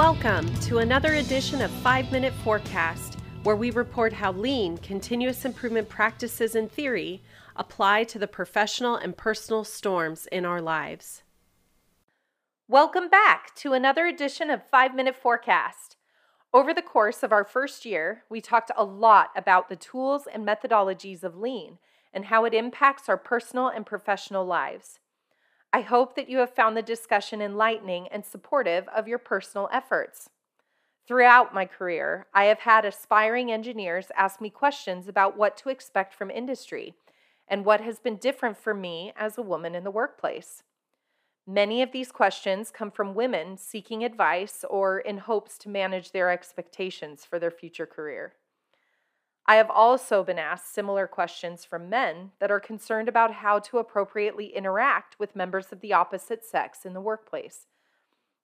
Welcome to another edition of 5 Minute Forecast, where we report how lean, continuous improvement practices and theory apply to the professional and personal storms in our lives. Welcome back to another edition of 5 Minute Forecast. Over the course of our first year, we talked a lot about the tools and methodologies of lean and how it impacts our personal and professional lives. I hope that you have found the discussion enlightening and supportive of your personal efforts. Throughout my career, I have had aspiring engineers ask me questions about what to expect from industry and what has been different for me as a woman in the workplace. Many of these questions come from women seeking advice or in hopes to manage their expectations for their future career. I have also been asked similar questions from men that are concerned about how to appropriately interact with members of the opposite sex in the workplace.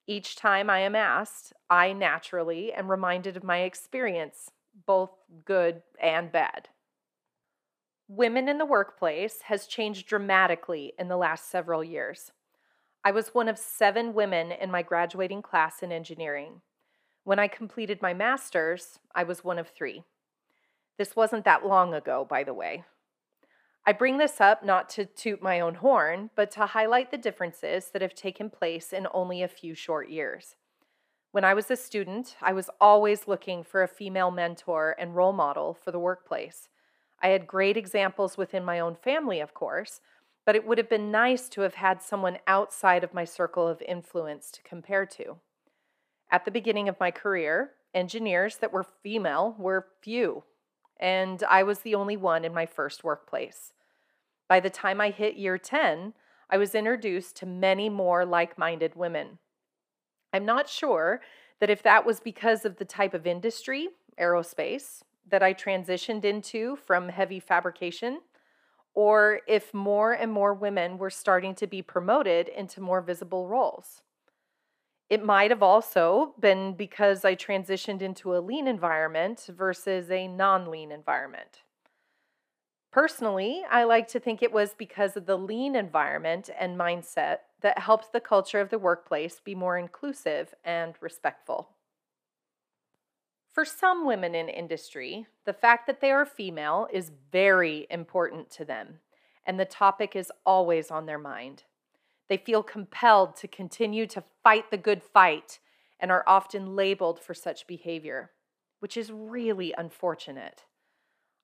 Each time I am asked, I naturally am reminded of my experience, both good and bad. Women in the workplace has changed dramatically in the last several years. I was one of seven women in my graduating class in engineering. When I completed my master's, I was one of three. This wasn't that long ago, by the way. I bring this up not to toot my own horn, but to highlight the differences that have taken place in only a few short years. When I was a student, I was always looking for a female mentor and role model for the workplace. I had great examples within my own family, of course, but it would have been nice to have had someone outside of my circle of influence to compare to. At the beginning of my career, engineers that were female were few and I was the only one in my first workplace. By the time I hit year 10, I was introduced to many more like minded women. I'm not sure that if that was because of the type of industry, aerospace, that I transitioned into from heavy fabrication, or if more and more women were starting to be promoted into more visible roles. It might have also been because I transitioned into a lean environment versus a non lean environment. Personally, I like to think it was because of the lean environment and mindset that helped the culture of the workplace be more inclusive and respectful. For some women in industry, the fact that they are female is very important to them, and the topic is always on their mind. They feel compelled to continue to fight the good fight and are often labeled for such behavior, which is really unfortunate.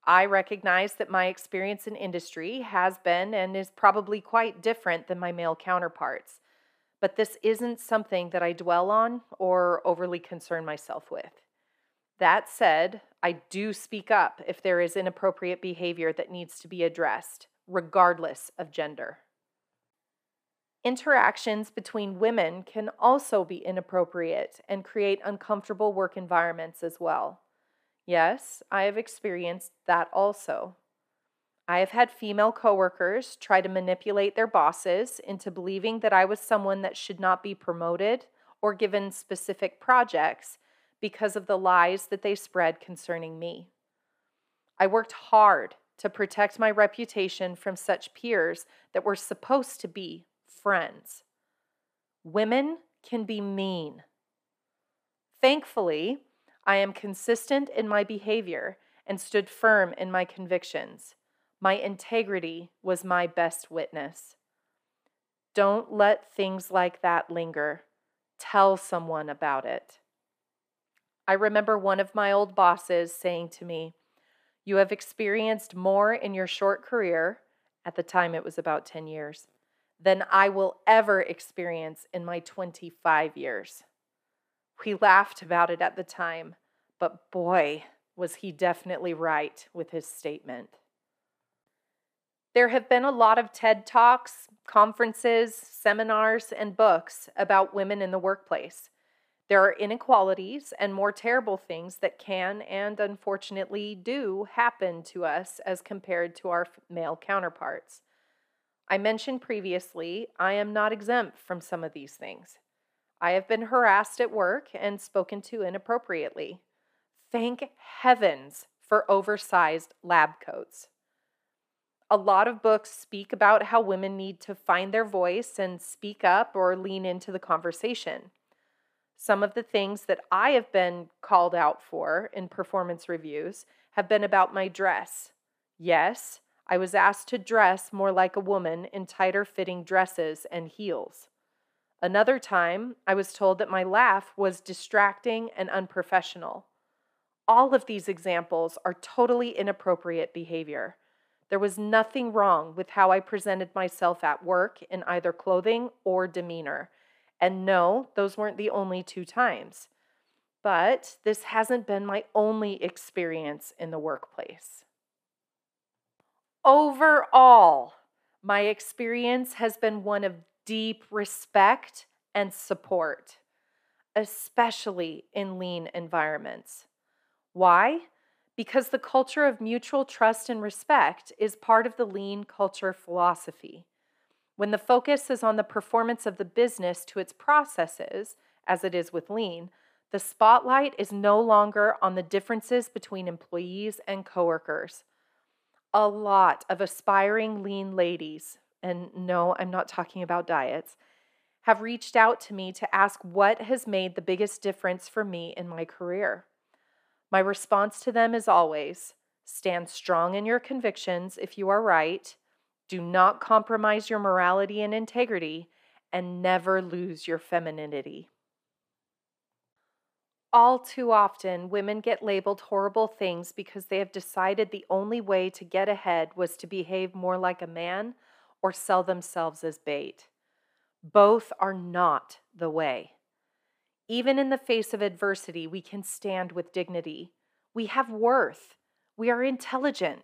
I recognize that my experience in industry has been and is probably quite different than my male counterparts, but this isn't something that I dwell on or overly concern myself with. That said, I do speak up if there is inappropriate behavior that needs to be addressed, regardless of gender. Interactions between women can also be inappropriate and create uncomfortable work environments as well. Yes, I have experienced that also. I have had female coworkers try to manipulate their bosses into believing that I was someone that should not be promoted or given specific projects because of the lies that they spread concerning me. I worked hard to protect my reputation from such peers that were supposed to be friends. Women can be mean. Thankfully, I am consistent in my behavior and stood firm in my convictions. My integrity was my best witness. Don't let things like that linger. Tell someone about it. I remember one of my old bosses saying to me, You have experienced more in your short career, at the time it was about 10 years, than I will ever experience in my 25 years. We laughed about it at the time, but boy, was he definitely right with his statement. There have been a lot of TED Talks, conferences, seminars, and books about women in the workplace. There are inequalities and more terrible things that can and unfortunately do happen to us as compared to our male counterparts. I mentioned previously, I am not exempt from some of these things. I have been harassed at work and spoken to inappropriately. Thank heavens for oversized lab coats. A lot of books speak about how women need to find their voice and speak up or lean into the conversation. Some of the things that I have been called out for in performance reviews have been about my dress. Yes, I was asked to dress more like a woman in tighter fitting dresses and heels. Another time, I was told that my laugh was distracting and unprofessional. All of these examples are totally inappropriate behavior. There was nothing wrong with how I presented myself at work in either clothing or demeanor. And no, those weren't the only two times. But this hasn't been my only experience in the workplace. Overall, my experience has been one of deep respect and support, especially in lean environments. Why? Because the culture of mutual trust and respect is part of the lean culture philosophy. When the focus is on the performance of the business to its processes, as it is with lean, the spotlight is no longer on the differences between employees and coworkers. A lot of aspiring lean ladies, and no, I'm not talking about diets, have reached out to me to ask what has made the biggest difference for me in my career. My response to them is always stand strong in your convictions if you are right, do not compromise your morality and integrity, and never lose your femininity. All too often, women get labeled horrible things because they have decided the only way to get ahead was to behave more like a man or sell themselves as bait. Both are not the way. Even in the face of adversity, we can stand with dignity. We have worth. We are intelligent.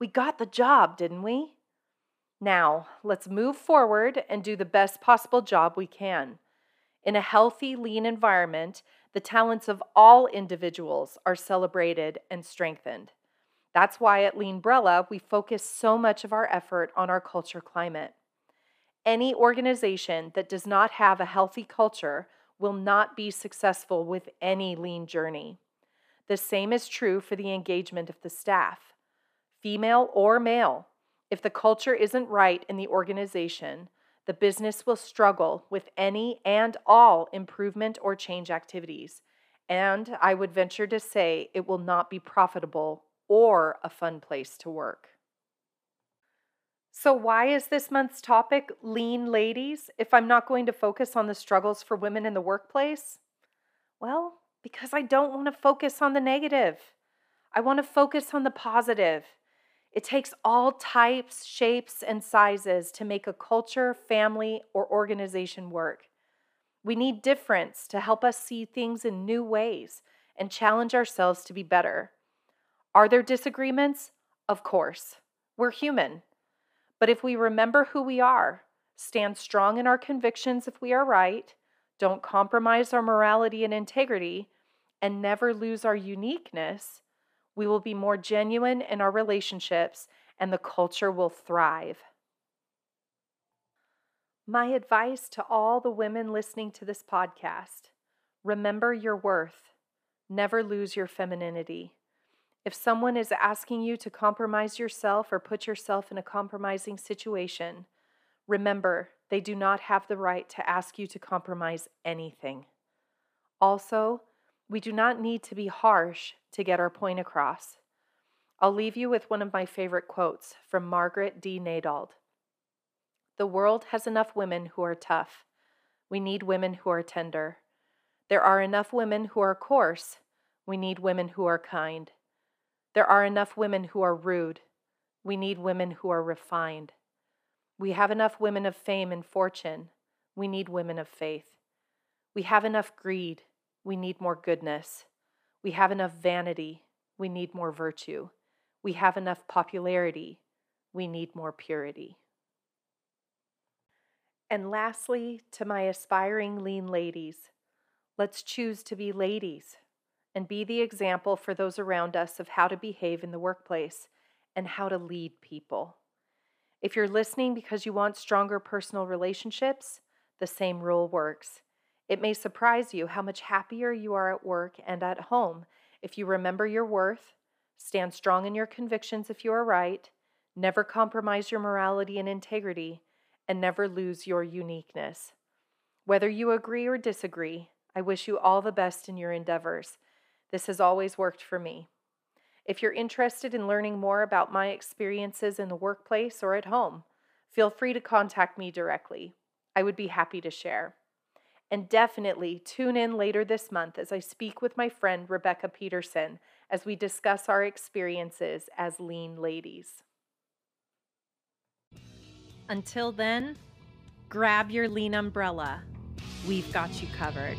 We got the job, didn't we? Now, let's move forward and do the best possible job we can. In a healthy, lean environment, the talents of all individuals are celebrated and strengthened. That's why at Leanbrella, we focus so much of our effort on our culture climate. Any organization that does not have a healthy culture will not be successful with any lean journey. The same is true for the engagement of the staff, female or male. If the culture isn't right in the organization, the business will struggle with any and all improvement or change activities. And I would venture to say it will not be profitable or a fun place to work. So, why is this month's topic lean ladies if I'm not going to focus on the struggles for women in the workplace? Well, because I don't want to focus on the negative. I want to focus on the positive. It takes all types, shapes, and sizes to make a culture, family, or organization work. We need difference to help us see things in new ways and challenge ourselves to be better. Are there disagreements? Of course. We're human. But if we remember who we are, stand strong in our convictions if we are right, don't compromise our morality and integrity, and never lose our uniqueness, we will be more genuine in our relationships and the culture will thrive. My advice to all the women listening to this podcast remember your worth. Never lose your femininity. If someone is asking you to compromise yourself or put yourself in a compromising situation, remember they do not have the right to ask you to compromise anything. Also, we do not need to be harsh to get our point across. I'll leave you with one of my favorite quotes from Margaret D. Nadauld The world has enough women who are tough. We need women who are tender. There are enough women who are coarse. We need women who are kind. There are enough women who are rude. We need women who are refined. We have enough women of fame and fortune. We need women of faith. We have enough greed. We need more goodness. We have enough vanity. We need more virtue. We have enough popularity. We need more purity. And lastly, to my aspiring lean ladies, let's choose to be ladies and be the example for those around us of how to behave in the workplace and how to lead people. If you're listening because you want stronger personal relationships, the same rule works. It may surprise you how much happier you are at work and at home if you remember your worth, stand strong in your convictions if you are right, never compromise your morality and integrity, and never lose your uniqueness. Whether you agree or disagree, I wish you all the best in your endeavors. This has always worked for me. If you're interested in learning more about my experiences in the workplace or at home, feel free to contact me directly. I would be happy to share. And definitely tune in later this month as I speak with my friend Rebecca Peterson as we discuss our experiences as lean ladies. Until then, grab your lean umbrella. We've got you covered.